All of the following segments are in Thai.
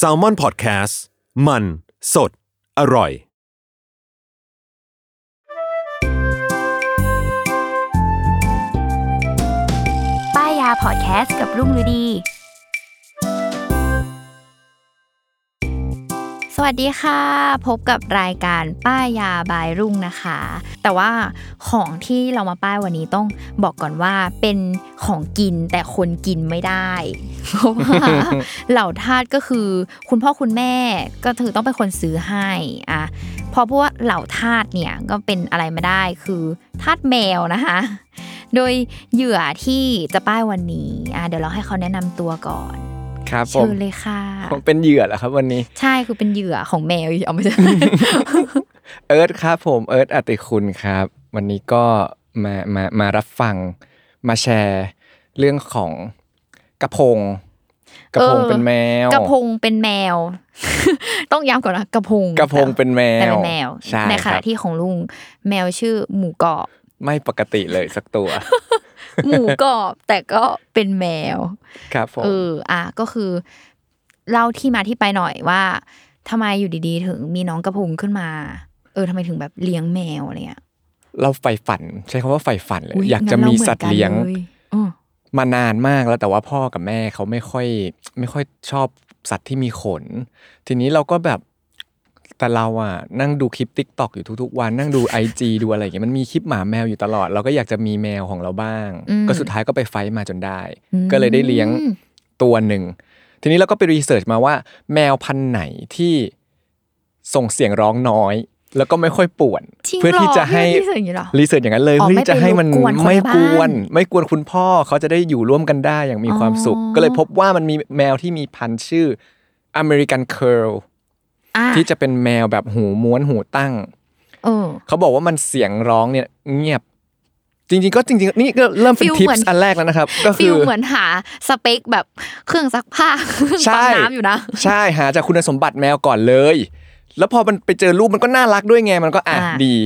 s a l ม o n PODCAST มัน สด อร่อย ป้ายยาพอดแคสต์กับรุ่งฤดี วัสดีค่ะ พบกับรายการป้ายยาบายรุ่งนะคะ แต่ว่าของที่เรามาป้ายวันนี้ต้องบอกก่อนว่าเป็นของกินแต่คนกินไม่ได้ เพราะว่าเหล่าทาสก็คือคุณพ่อคุณแม่ก็ถือต้องเป็นคนซื้อให้อะเพราะเพราะว่าเหล่าทาสเนี่ยก็เป็นอะไรไม่ได้คือทาสแมวนะคะโดยเหยื่อที่จะป้ายวันนี้อะเดี๋ยวเราให้เขาแนะนำตัวก่อน ครับผเชิมญเลยค่ะผมเป็นเหยื่อเหรอครับ วันนี้ ใช่คือเป็นเหยื่อของแมวเอาไม่ใช่เอิร์ธครับผมเอิร์ธอติคุณครับ วันนี้ก็มามามารับฟังมาแชร์เรื่องของกระพงกระพงเออเป็นแมวกระพงเป็นแมว ต้องย้ำก่อนนะกระพงกระพงเป็นแมแต่วเป็นแมวใช่ในคขรัณะบที่ของลุงแมวชื่อหมูกรอบไม่ปกติเลยสักตัว หมูกรอบแต่ก็เป็นแมว ครับผมเอออะก็คือเล่าที่มาที่ไปหน่อยว่าทำไมอยู่ดีๆ ถึงมีน้องกระพงขึ้นมา เออทำไมถึงแบบเลี้ยงแมวอะไรเงี้ยเราใฝ่ฝัน ใช้คำว่าใฝ่ฝันเลยอุ๊อยากจะงั้นมีรหนสัตว์กันเลี้ยงลเออมานานมากแล้วแต่ว่าพ่อกับแม่เขาไม่ค่อย ไม่ค่อยชอบสัตว์ที่มีขน ทีนี้เราก็แบบ แต่เราอะนั่งดูคลิป TikTok อยู่ทุกๆวันนั่งดู IG ดูอะไรอย่างเงี้ยมันมีคลิปหมาแมวอยู่ตลอด เราก็อยากจะมีแมวของเราบ้างอืมก็สุดท้ายก็ไป fight มาจนได้อืมก็เลยได้เลี้ยงตัวหนึ่ง ทีนี้เราก็ไปรีเสิร์ชมาว่า แมวพันธุ์ไหนที่ส่งเสียงร้องน้อย แล้วก็ไม่ค่อยป่วนจริงเพื่อที่จะให้เหรอพี่รีเสิร์ชอย่างนี้เหรอรีเสิร์ชอย่างนั้นเลยอ๋อเพื่อที่จะให้มันไม่ไปรบกวนคนในไม่กวนบ้านไม่กวนคุณพ่อเขาจะได้อยู่ร่วมกันได้อย่างมีความสุขอ๋อก็เลยพบว่ามันมีแมวที่มีพันธุ์ชื่ออเที่จะเป็นแมวแบบหูม้วนหูตั้งเออเขาบอกว่ามันเสียงร้องเนี่ยเงียบจริงๆก็จริงๆนี่ก็เริ่มเป็นฟีลทิปเหมือนส์อันแรกแล้วนะครับ ก็ฟิคืลอเหมือนหาสเปคแบบเครื่องซักผ้าเครื่องใช่ปั๊มน้ำอยู่นะ ใช่หาจากคุณสมบัติแมวก่อนเลย แล้วพอมันไปเจอรูปมันก็น่ารักด้วยไงมันก็อะอ่าดี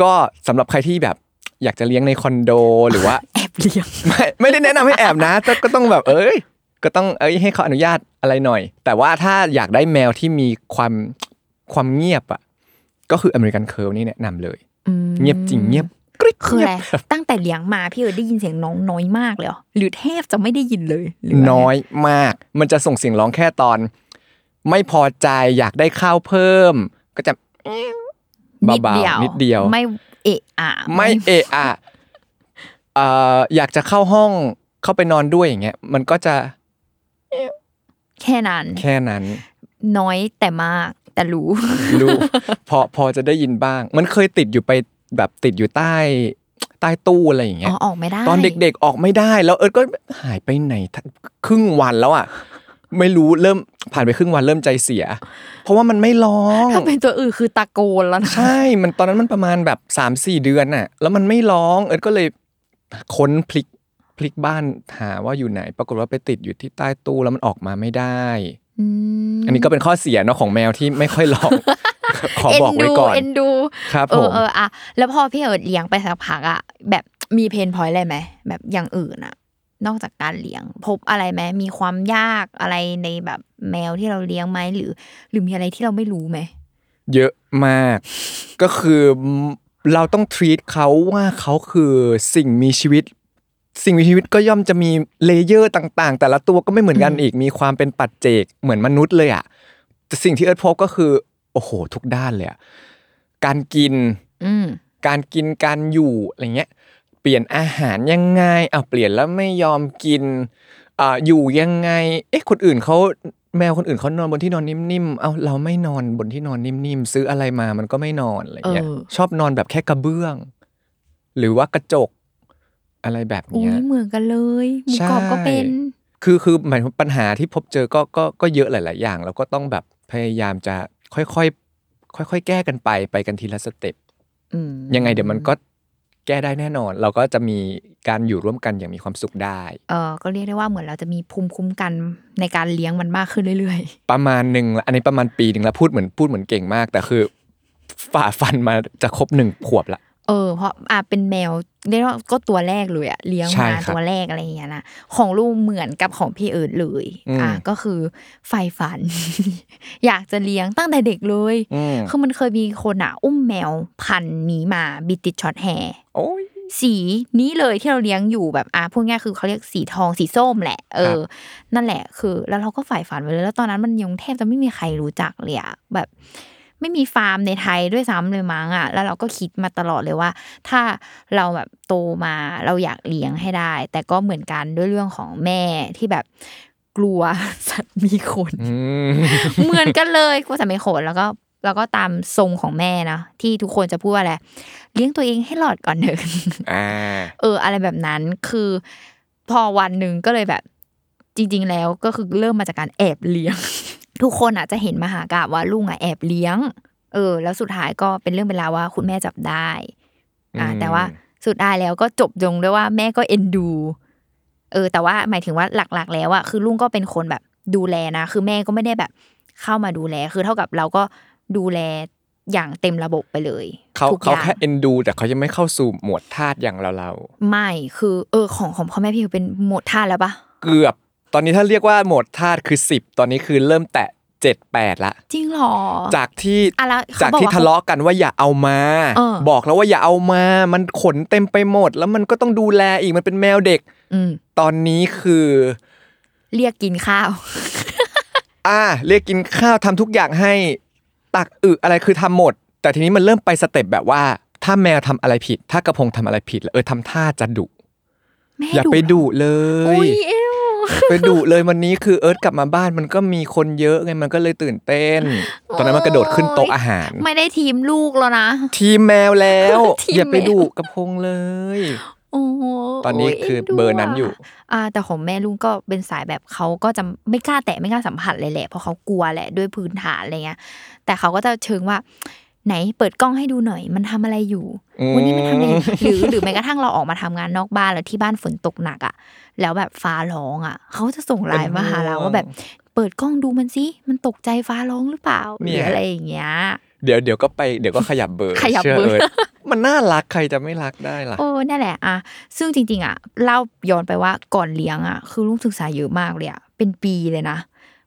ก็สำหรับใครที่แบบอยากจะเลี้ยงในคอนโดหรือว่าแอบเลี้ยงไม่ไม่ได้แนะนำให้แอบนะแต่ก็ต้องแบบเอ้ย ก็ต้องเอ้ยให้เขาอนุญาตอะไรหน่อย แต่ว่าถ้าอยากได้แมวที่มีความความเงียบอะก็คืออเมริกันเคิร์ลนี่แนะนำเลย เงียบจริงเงียบกริ๊บคืออะไรเงียบตั้งแต่เลี้ยงมาพี่เออได้ยินเสียงน้องน้อยมากเลยเหรอหรือแทบจะไม่ได้ยินเลยหรืว่าไงน้อยมาก มันจะส่งเสียงร้องแค่ตอน ไม่พอใจอยากได้ข้าวเพิ่ม ก็จะเบาๆนิดเดียว ไม่เอะอะไม่เอะอะเอ่ออยากจะเข้าห้องเข้าไปนอนด้วยอย่างเงี้ย มันก็จะ แค่นั้น แค่นั้น น้อยแต่มากแต่รู้ รู้พอพอจะได้ยินบ้าง มันเคยติดอยู่ไปแบบติดอยู่ใต้ใต้ตู้อะไรอย่างเงี้อ๋ยอออกไม่ได้ ตอนเด็กๆออกไม่ได้ แล้วเอิร์ธก็หายไปไหนทั้งครึ่งวันแล้วอะไม่รู้เริ่มผ่านไปครึ่งวันเริ่มใจเสีย เพราะว่ามันไม่ร้องถ้าเป็นตัวอื่นคือตะโกนแล้วนะใช่ มันตอนนั้นมันประมาณแบบ3ามสี่เดือนน่ะ แล้วมันไม่ร้อง เอิร์ธก็เลยค้นพลิก พลิกบ้านหาว่าอยู่ไหน ปรากฏว่าไปติดอยู่ที่ใต้ตู้แล้วมันออกมาไม่ได้อืมอันนี้ก็เป็นข้อเสียเนาะของแมวที่ไม่ค่อยร้องขอบอกไว้ก่อนเอ็นดูครับเอผอมเอออะแล้วพอพี่เอิร์ดเลี้ยงไปสักพักอะแบบมี pain point อะไรไหมแบบอย่างอื่นอะนอกจากการเลี้ยง พบอะไรไหมมีความยากอะไรในแบบแมวที่เราเลี้ยงไหมหรือ หรือมีอะไรที่เราไม่รู้ไหมเยอะมาก ก็คือเราต้อง treat เขาว่าเขาคือสิ่งมีชีวิต สิ่งมีชีวิตก็ย่อมจะมี layer ต่าง ๆ แต่ละตัวก็ไม่เหมือนกันอีกมีความเป็นปัจเจกเหมือนมนุษย์เลยอะแต่สิ่งที่เอิร์ธพบก็คือ โอ้โห ทุกด้านเลยอะการกินอืมการกินการอยู่อะไรเงี้ย เปลี่ยนอาหารยังไงอะเปลี่ยนแล้วไม่ยอมกินอ่าอยู่ยังไง เอ๊ะคนอื่นเขาแมวคนอื่นเขานอนบนที่นอนนิ่มๆ เอ้าเราไม่นอนบนที่นอนนิ่มๆ ซื้ออะไรมามันก็ไม่นอนอะไรเงี้ยเออชอบนอนแบบแค่กระเบื้อง หรือว่ากระจก อะไรแบบอุ้เนี้ยยเหมือนกันเลยหมูกรอบก็เป็น คือคือหมายถึงปัญหาที่พบเจอก็ก็ก็เยอะหลาย ๆ อย่าง แล้วก็ต้องแบบพยายามจะค่อยๆค่อย ๆ แก้กันไปไปกันทีละสเต็ปอืมยังไงเดี๋ยวมันก็แก้ได้แน่นอน เราก็จะมีการอยู่ร่วมกันอย่างมีความสุขได้ เออก็เรียกได้ว่าเหมือนเราจะมีภูมิคุ้มกันในการเลี้ยงมันมากขึ้นเรื่อยประมาณหนึ่งละอันนี้ประมาณปีหนึ่งแล้วพูดเหมือนพูดเหมือนเก่งมาก แต่คือฝ่าฟันมาจะครบหนึ่งขวบละๆ เออเพราะอะเป็นแมวเรียกว่าก็ตัวแรกเลยอะเลี้ยงใช่มาครับตัวแรกอะไรอย่างเงี้ยนะของลูกเหมือนกับของพี่เอิร์ดเลยอืมอะก็คือใฝ่ฝัน อยากจะเลี้ยงตั้งแต่เด็กเลยอืมคือมันเคยมีคนอะอุ้มแมวพันธุ์นี้มา British Shorthair โอ้ยสีนี้เลยที่เราเลี้ยงอยู่แบบอะพูดง่ายคือเขาเรียกสีทองสีส้มแหละ เออ นั่นแหละคือ แล้วเราก็ใฝ่ฝันไว้เลยแล้วตอนนั้นมันยังแทบจะไม่มีใครรู้จักเลยอะแบบ ไม่มีฟาร์มในไทยด้วยซ้ำเลยมั้งอะแล้วเราก็คิดมาตลอดเลยว่า ถ้าเราแบบโตมาเราอยากเลี้ยงให้ได้ แต่ก็เหมือนกันด้วยเรื่องของแม่ที่แบบกลัวสัตว์มีขนอืมเหมือนกันเลยกลัวสัตว์มีขนแล้วก็แล้วก็ตามทรงของแม่นะที่ทุกคนจะพูดว่าอะไรเลี้ยงตัวเองให้รอดก่อนเถอะอ่าเออ อะไรแบบนั้นคือพอวันหนึ่งก็เลยแบบจริง ๆ แล้วก็คือเริ่มมาจากการแอบเลี้ยง ทุกคนอะจะเห็นมหากาบว่าลุงอะแอบเลี้ยง เออ แล้วสุดท้ายก็เป็นเรื่องเป็นราวว่าคุณแม่จับได้ อ่าอืมแต่ว่าสุดท้ายแล้วก็จบลงด้วยว่าแม่ก็เอ็นดู เออ แต่ว่าหมายถึงว่าหลักๆ แล้วอะคือลุงก็เป็นคนแบบดูแลนะ คือแม่ก็ไม่ได้แบบเข้ามาดูแล คือเท่ากับเราก็ดูแลอย่างเต็มระบบไปเลยเขาทุกอเขาย่างแค่เอ็นดู แต่เขายังไม่เข้าสู่หมวดทาสอย่างเราเราไม่คือ เออของของพ่อแม่พี่คือเป็นโหมดท่าสแล้วปะเกือบ ตอนนี้ถ้าเรียกว่าโหมดทาสคือสิบตอนนี้คือเริ่มแตะเจ็ดแปดละจริงเหรอ จากที่อะแล้วเขาจากบอกที่ว่าทะเลาะกันว่าอย่าเอามาเออบอกแล้วว่าอย่าเอามา มันขนเต็มไปหมด แล้วมันก็ต้องดูแลอีกมันเป็นแมวเด็กอืมตอนนี้คือ เรียกกินข้าว อ่า เรียกกินข้าวทำทุกอย่างให้ ตักอึอะไรคือทำหมด แต่ทีนี้มันเริ่มไปสเต็ปแบบว่า ถ้าแมวทำอะไรผิด ถ้ากระพงทำอะไรผิดแล้วเออทำท่าจะดุแม่อย่าไปดุเลยอุ้ยเอว ไปดุเลยวันนี้คือเอิร์ธกลับมาบ้านมันก็มีคนเยอะไงมันก็เลยตื่นเต้น ตอนนั้นมันกระโดดขึ้นโต๊ะอาหาร ไม่ได้ทีมลูกแล้วนะ ทีมแมวแล้วทีมอย่าไปแมวดุกระพงเลยโอ้โหตอนนี้โยคือดูเบอร์นั้นอยู่ อ่า แต่ของแม่ลุงก็เป็นสายแบบเขาก็จะไม่กล้าแตะไม่กล้าสัมผัสเลยแหละเพราะเขากลัวแหละด้วยพื้นฐานอะไรเงี้ย แต่เขาก็จะเชิงว่า ไหนเปิดกล้องให้ดูหน่อย มันทำอะไรอยู่อืมวันนี้มันทำอะไรอยู่หรือหรือแม้กระทั่งเราออกมาทำงานนอกบ้านแล้วที่บ้านฝนตกหนักอะ แล้วแบบฟ้าร้องอะ เขาจะส่งไลน์มาหาเราว่าแบบ เปิดกล้องดูมันสิมันตกใจฟ้าร้องหรือเปล่าหรืออะไรอย่างเงี้ยเดี๋ยวเดี๋ยวก็ไปเดี๋ยวก็ขยับเบอร์ขยับชื่เบอร์ร์ธมันน่ารักใครจะไม่รักได้ล่ะโอ้นั่นแหละอะซึ่งจริง ๆอะเล่าย้อนไปว่าก่อนเลี้ยงอะคือลูกศึกษาเยอะมากเลยอะเป็นปีเลยนะ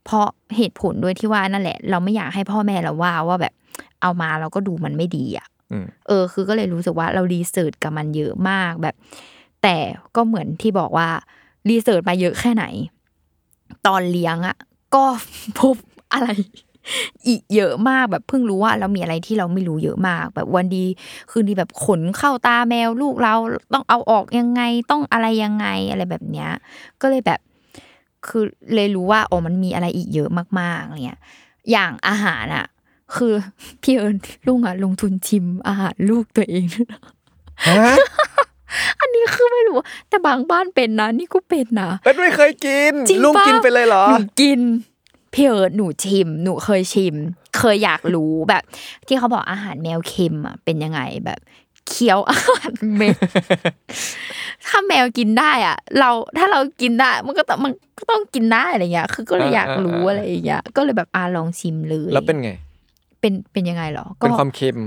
เพราะเหตุผลด้วยที่ว่านั่นแหละ เราไม่อยากให้พ่อแม่เราว่าว่าแบบ เอามาเราก็ดูมันไม่ดีอะอืมเออ คือก็เลยรู้สึกว่าเรารีเสิร์ชกับมันเยอะมากแบบ แต่ก็เหมือนที่บอกว่ารีเสิร์ชมาเยอะแค่ไหน ตอนเลี้ยงอะ ก็พบอะไรอีกเยอะมากแบบเพิ่งรู้ว่าเรามีอะไรที่เราไม่รู้เยอะมาก แบบวันดีคืนดีแบบขนเข้าตาแมวลูกเราต้องเอาออกยังไงต้องอะไรยังไงอะไรแบบเนี้ย ก็เลยแบบ คือเลยรู้ว่าอ๋อมันมีอะไรอีกเยอะมากๆเนี่ยอย่างอาหารอะ คือพี่เอิญลุงอะลงทุนชิมอาหารลูกตัวเองด้วยนะฮะอันนี้คือไม่รู้ แต่บางบ้านเป็นนะ นี่ก็เป็นนะเอิร์ธไม่เคยกินจริงลุงปะกินไปเลยเหรอหนูกินพี่เอิร์ดหนูชิม หนูเคยชิม เคยอยากรู้แบบ ที่เขาบอกอาหารแมวเค็มอะเป็นยังไงแบบเคี้ยวอาหารแมวถ้าแมวกินได้อะ เราถ้าเรากินได้ มันก็ต้องมันก็ต้องกินได้อะไรเงี้ย คือก็เลยอยากรู้อ่าๆๆอะไรอย่างเงี้ยก็เลยแบบอ่าลองชิมเลย แล้วเป็นไง เป็นเป็นยังไงเหรอก็เป็นความเค็ม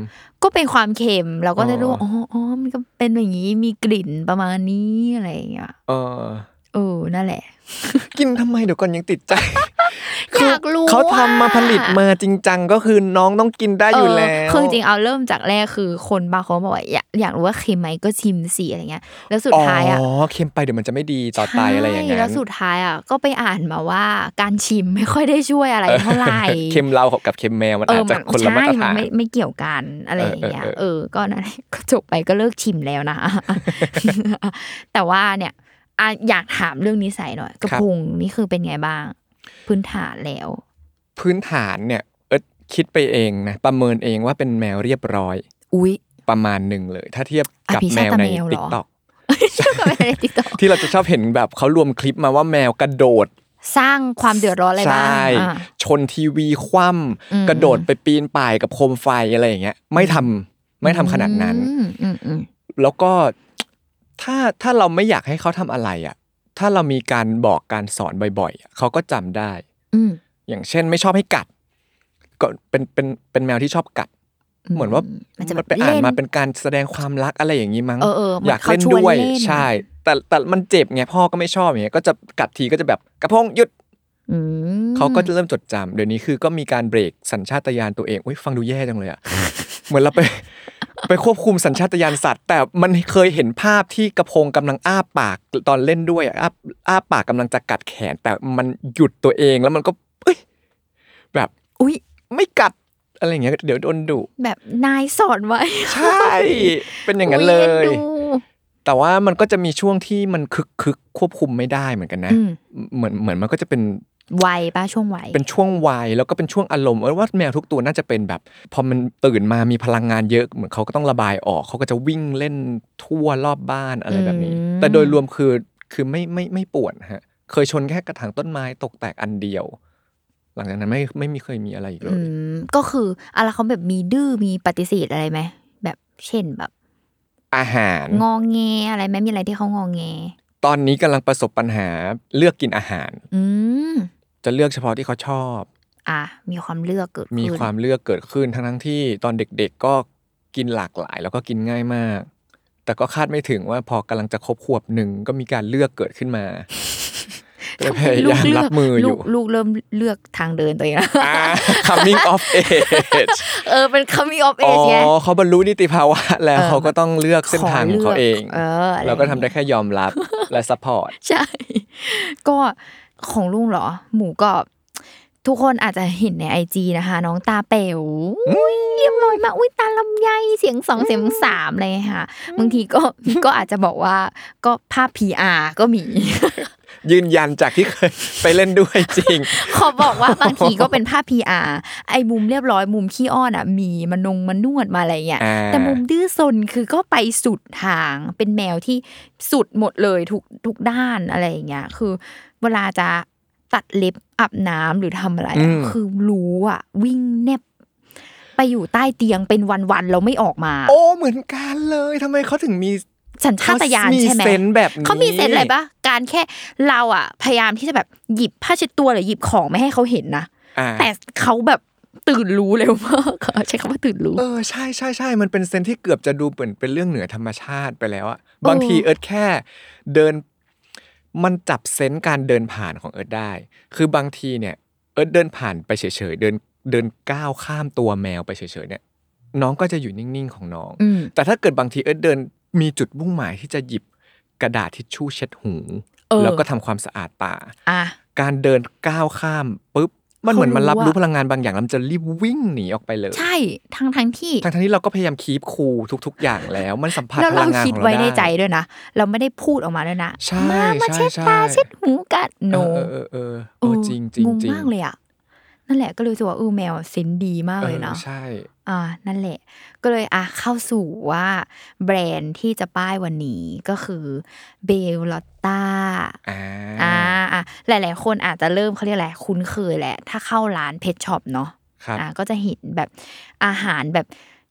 ก็เป็นความเค็มเราก็จะรู้ว่าอ๋อ๋อออ๋อมันก็เป็นอย่างนี้มีกลิ่นประมาณนี้อะไรอย่างเงี้ยเออ เออนั่นแหละ กินทำไมเดี๋ยวก่อนยังติดใจอยากรู้เขาทำมาอะผลิตมาจริงจังก็คือน้องต้องกินได้อยู่แล้วเคือจริงๆเอาเริ่มจากแรกคือคนบางคนบอกว่าอยากอยากรู้ว่าเค็มไหมก็ชิมสิอะไรเงี้ย แล้วสุดท้ายอะอ๋อเค็มไปเดี๋ยวมันจะไม่ดีต่อไตอะไรอย่างใช่นั้แล้นวสุดท้ายอะก็ไปอ่านมาว่าการชิมไม่ค่อยได้ช่วยอะไรเท่าไหร่เค็มเรากับเค็มแมวมันเออาอจจะมันคนละมาใช่ตรมัฐานนไม่ไม่เกี่ยวกันอะไรอย่างเงี้ยเออเออเออก็นั่นแหละก็จบไปก็เลิกชิมแล้วนะแต่ว่าเนี่ย อะอยากถามเรื่องนิสัยหน่อยกระพุงนี่คือเป็นไงบ้าง พื้นฐานแล้ว พื้นฐานเนี่ยเอิร์ธคิดไปเองนะประเมินเองว่าเป็นแมวเรียบร้อย อุ๊ยประมาณหนึ่งเลย ถ้าเทียบกับอภิแมชาติวในแมวเหรอติ๊กต็อกชอบคอมเมนต์ในติ๊กต็อกที่เราจะชอบเห็นแบบเขารวมคลิปมาว่าแมวกระโดดสร้างความเดือดร้อนอะไรบ้างใช่อะชนทีวีคว่อืมำกระโดดไปปีนป่ายกับโคมไฟอะไรอย่างเงี้ย ไม่ทำไม่ทำขนาดนั้นอืมอืมอืมแล้วก็ ถ้าถ้าเราไม่อยากให้เขาทำอะไรอะ ถ้าเรามีการบอกการสอนบ่อยๆอะเขาก็จำได้อืมอย่างเช่นไม่ชอบให้กัด ก็เป็นเป็นเป็นแมวที่ชอบกัด เหมือนว่ามันจะแบมับนไปอ่านเล่นมาเป็นการแสดงความรักอะไรอย่างนี้มั้งเออเออเหมือนอยากเล่นเขาชวนด้วยเล่นใช่ แต่แต่มันเจ็บไงพ่อก็ไม่ชอบอย่างเงี้ยก็จะกัดทีก็จะแบบกระพงหยุดอืมเขาก็จะเริ่มจดจำเดี๋ยวนี้คือก็มีการเบรกสัญชาตญาณตัวเองอุ้ยฟังดูแย่จังเลยอะเหมือนเราไป ไปควบคุมสัญชาตญาณสัตว์ แต่มันเคยเห็นภาพที่กระพงกำลังอ้าปากตอนเล่นด้วยอะอ้าอ้าปากกำลังจะกัดแขน แต่มันหยุดตัวเองแล้วมันก็เอ้ยแบบ อุ้ยไม่กัดอะไรอย่างเงี้ยเดี๋ยวโดนดุแบบนายสอนไว้ ใช่ เป็นอย่างนั้นเลอุ๊ยอ็นดูแต่ว่ามันก็จะมีช่วงที่มันคึกคึกควบคุมไม่ได้เหมือนกันนะอืมเหมือนเหมือนมันก็จะเป็น วัยป้าช่วงวัยเป็นช่วงวัยแล้วก็เป็นช่วงอารมณ์เออว่าแมวทุกตัวน่าจะเป็นแบบ พอมันตื่นมามีพลังงานเยอะเหมือนเขาก็ต้องระบายออกเขาก็จะวิ่งเล่นทั่วรอบบ้านอะไรแบบนี้ แต่โดยรวมคือคือไม่ไม่ไม่ปวดฮะเคยชนแค่กระถางต้นไม้ตกแตกอันเดียว หลังจากนั้นไม่ไม่มีเคยมีอะไรอีกเลอืยมก็คืออะไรเขาแบบมีดื้อมีปฏิเสธอะไรไหมแบบเช่นแบบ อาหารงองแงอะไรไหมมีอะไรที่เขางองแงตอนนี้กำลังประสบปัญหาเลือกกินอาหาร อืม จะเลือกเฉพาะที่เขาชอบ อะมีความเลือกเกิดขึ้นมีความเลือกเกิดขึ้นทั้งทั้งๆที่ตอนเด็กๆก็กินหลากหลาย แล้วก็กินง่ายมาก แต่ก็คาดไม่ถึงว่าพอกำลังจะครบขวบหนึ่งก็มีการเลือกเกิดขึ้นมาก็เลยพยายามรับมืออยู่ลูกลูกเริ่มเลือกทางเดินตัวเองแล้วอ่า coming of age เออเป็น coming of อ๋อ age ไงเขาบรรลุนิติภาวะแล้วเออเขาก็ต้องเลือกเส้นทางของเขาเองเอออะไรเราก็ทำได้แค่ยอมรับและ supportใช่ ก็ ของลุงเหรอ หมูก็ทุกคนอาจจะเห็นใน IG นะคะ น้องตาเป๋วอุ๊ยเรียบร้อยมากอุ้ยตาลำไยเสียงสองเสียงสามเลยค่ะบางทีก็ก็อาจจะบอกว่าก็ภาพ PR ก็มี ยืนยันจากที่เคยไปเล่นด้วยจริง ขอบอกว่าบางทีก็เป็นภาพ PR ไอ้มุมเรียบร้อยมุมขี้อ้อนอะ มีมันนงมันนวดมาอะไรเงี้ยอ่าแต่มุมดื้อซนคือก็ไปสุดทางเป็นแมวที่สุดหมดเลยทุกทุกด้านอะไรอย่างเงี้ยคือเวลาจะตัดเล็บอาบน้ำหรือทำอะไรอะคือรู้อะ วิ่งแนบไปอยู่ใต้เตียงเป็นวันๆแล้วไม่ออกมา โอ้เหมือนกันเลยทำไมเขาถึงมี สัญชาตญาณใช่ไหมเขามีเซนส์แบบนี้เขามีเซนส์อะไรปะการแค่เราอะ พยายามที่จะแบบหยิบผ้าเช็ดตัวหรือหยิบของไม่ให้เขาเห็นนะอ่าแต่เขาแบบตื่นรู้เร็วมากอะใช้คำว่าตื่นรู้เออใช่ใช่ใช่มันเป็นเซนส์ที่เกือบจะดูเหมือนเป็นเรื่องเหนือธรรมชาติไปแล้วอะบางทีเอิร์ธแค่เดิน มันจับ sense การเดินผ่านของเอิร์ธได้ คือบางทีเนี่ย เอิร์ธเดินผ่านไปเฉยๆเดินเดินก้าวข้ามตัวแมวไปเฉยๆเนี่ย น้องก็จะอยู่นิ่งๆของน้องอืมแต่ถ้าเกิดบางทีเอิร์ธเดิน มีจุดมุ่งหมายที่จะหยิบกระดาษทิชชู่เช็ดหูเออแล้วก็ทำความสะอาดตาอะการเดินก้าวข้ามปุ๊บมันเหมือนมันรับเขารู้รู้อะพลังงานบางอย่างแล้วมันจะรีบวิ่งหนีออกไปเลย ใช่ทั้งทั้งที่ทั้งทั้งที่เราก็พยายาม keep coolทุก ๆ อย่างแล้ว มันสัมผัสแล้วพเราลังงานคิดของเราไว้ในได้ใจด้วยนะ เราไม่ได้พูดออกมาด้วยนะใช่มามาใช่เช็ดใช่ตาเช็ดหูกันโนเออเออเออเออจริงจริงงงจริงมากเลยอะ นั่นแหละก็เลยรู้สึกว่าเออแมว sense ดีมากเลยเนาะออใช่อ่านั่นแหละ ก็เลยอะเข้าสู่ว่า แบรนด์ที่จะป้ายวันนี้ก็คือ Bellottaอ่าอ่าอะหลาย ๆ คนอาจจะเริ่มเขาเรียกอะไรคุ้นเคยแหละ ถ้าเข้าร้าน pet shop เนาะครับอะก็จะเห็นแบบอาหารแบบ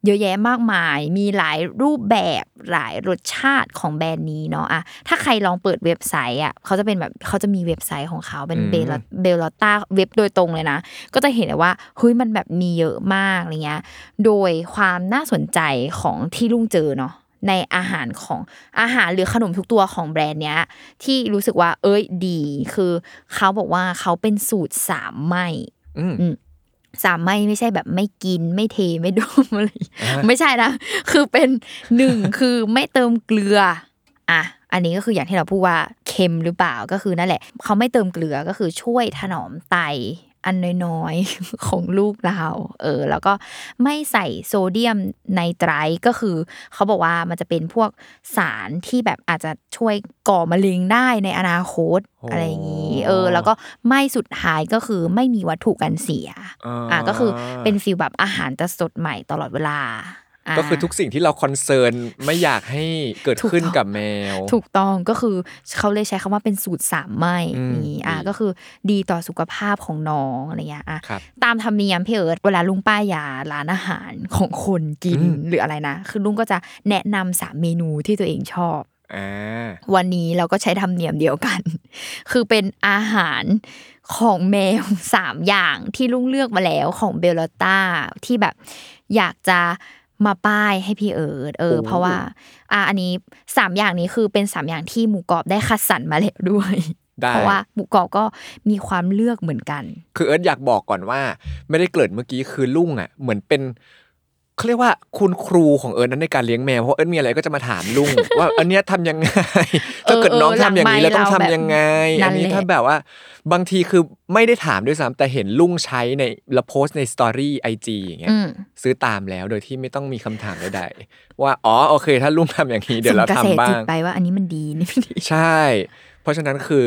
เยอะแยะมากมาย มีหลายรูปแบบหลายรสชาติของแบรนด์นี้เนาะอะถ้าใครลองเปิดเว็บไซต์อะเขาจะเป็นแบบเขาจะมีเว็บไซต์ของเขาเป็นเบล Bellotta เว็บโดยตรงเลยนะ ก็จะเห็นเลยว่าเฮ้ยมันแบบมีเยอะมากอะไรเงี้ยโดยความน่าสนใจของที่ลุงเจอเนาะในอาหารของอาหารหรือขนมทุกตัวของแบรนด์เนี้ย ที่รู้สึกว่า เอ้ยดี คือเขาบอกว่าเขาเป็นสูตรสามไหมอืม สามไม่ไม่ใช่แบบไม่กินไม่เทไม่ดมอะไรอ่าไม่ใช่นะ คือเป็นหนึ่งคือไม่เติมเกลืออะอันนี้ก็คืออย่างที่เราพูดว่าเค็มหรือเปล่าก็คือนั่นแหละ เขาไม่เติมเกลือก็คือช่วยถนอมไต อันน้อยๆ ของลูกเรา เออ แล้วก็ไม่ใส่โซเดียมไนไตรท์ก็คือ เขาบอกว่ามันจะเป็นพวกสารที่แบบอาจจะช่วยก่อมะเร็งได้ในอนาคตโอ้อะไรอย่างนี้ เออ แล้วก็ไม่สุดท้ายก็คือไม่มีวัตถุกันเสีย อะก็คือเป็น feel แบบอาหารจะสดใหม่ตลอดเวลาา ก็คือทุกสิ่งที่เรา concern ไม่อยากให้เกิดถูกขึ้นต้องกับแมว ถูกต้องก็คือเขาเลยใช้คำว่าเป็นสูตรสามไม่อืมนี่อะดีก็คือดีต่อสุขภาพของน้องอะไรเงี้ยอะครับตามธรรมเนียมพี่เอิร์ธเวลาลุงป้ายยาร้านอาหารของคนกินอืมหรืออะไรนะ คือลุงก็จะแนะนำสามเมนูที่ตัวเองชอบอ่าวันนี้เราก็ใช้ธรรมเนียมเดียวกัน คือเป็นอาหารของแมวสามอย่างที่ลุงเลือกมาแล้วของเบลลต้าที่แบบอยากจะ มาป้ายให้พี่เอิร์ธเออโอ้เพราะว่า อะอันนี้สามอย่างนี้คือเป็นสามอย่างที่หมูกรอบได้คัดสรรมาแล้วด้วยได้เพราะว่าหมูกรอบก็มีความเลือกเหมือนกัน คือเอิร์ธอยากบอกก่อนว่า ไม่ได้เกริดเมื่อกี้คือลุงอะ เหมือนเป็น เขาเรียกว่าคุณครูของเอิร์ธนั้นในการเลี้ยงแมวเพราะเอิร์ธมีอะไรก็จะมาถามลุง ว่าอันเนี้ยทำยังไงถ้าเกิดน้องทำอย่างนี้แล้วต้องทำยังไงหลัอังนไมค์เราแบบนี้ถ้าแบบว่า บางทีคือไม่ได้ถามด้วยซ้ำแต่เห็นลุงใช้ในแล้วโพสต์ในสตอรี่ไอจีอย่างเงี้ยอืมซื้อตามแล้วโดยที่ไม่ต้องมีคำถามใดๆว่าอ๋อโอเค ถ้าลุงทำอย่างนี้เดี๋ยวเราส่งกระแสทำบ้าจิตงไปว่าอันนี้มันดีนี่ไม่ดีใช่ เพราะฉะนั้นคือ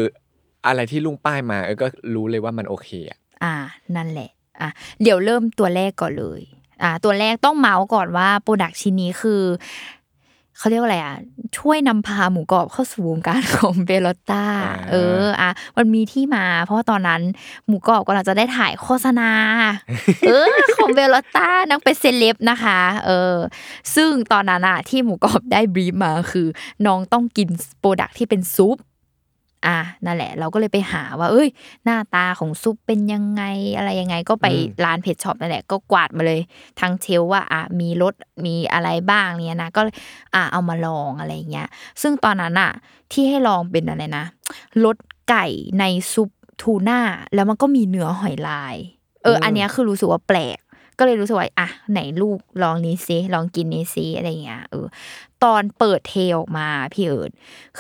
อะไรที่ลุงป้ายมาเออก็รู้เลยว่ามันโอเคอะอ่านั่นแหละอะเดี๋ยวเริ่มตัวแรกก่อนเลย อ่าตัวแรกต้องเม้าท์ก่อนว่า product ชิ้นนี้คือเขาเรียกว่าอะไรอะ ช่วยนำพาหมูกรอบเข้าสู่วงการของ Bellotta อ่าเอออะมันมีที่มา เพราะว่าตอนนั้นหมูกรอบกำลังจะได้ถ่ายโฆษณา เออ ของ Bellotta นางเป็นเซเลบนะคะ เออ ซึ่งตอนนั้นอะที่หมูกรอบได้ brief มาคือ น้องต้องกิน product ที่เป็นซุป อะนั่นแหละ เราก็เลยไปหาว่า เอ้ย หน้าตาของซุปเป็นยังไงอะไรยังไง ก็ไปอืมร้าน pet shop นั่นแหละก็กวาดมาเลยทั้ง shelf ว่าอะมีรสมีอะไรบ้างเนี่ยนะก็เลยอะเอามาลองอะไรอย่างเงี้ย ซึ่งตอนนั้นอะที่ให้ลองเป็นอะไรนะรสไก่ในซุปทูน่าแล้วมันก็มีเนื้อหอยลาย เออ อันเนี้ยคือรู้สึกว่าแปลก ก็เลยรู้สึกว่าอะไหนลูกลองนี้ซิลองกินนี้ซิอะไรอย่างเงี้ยเออ ตอนเปิดเทออกมาพี่เอิร์ด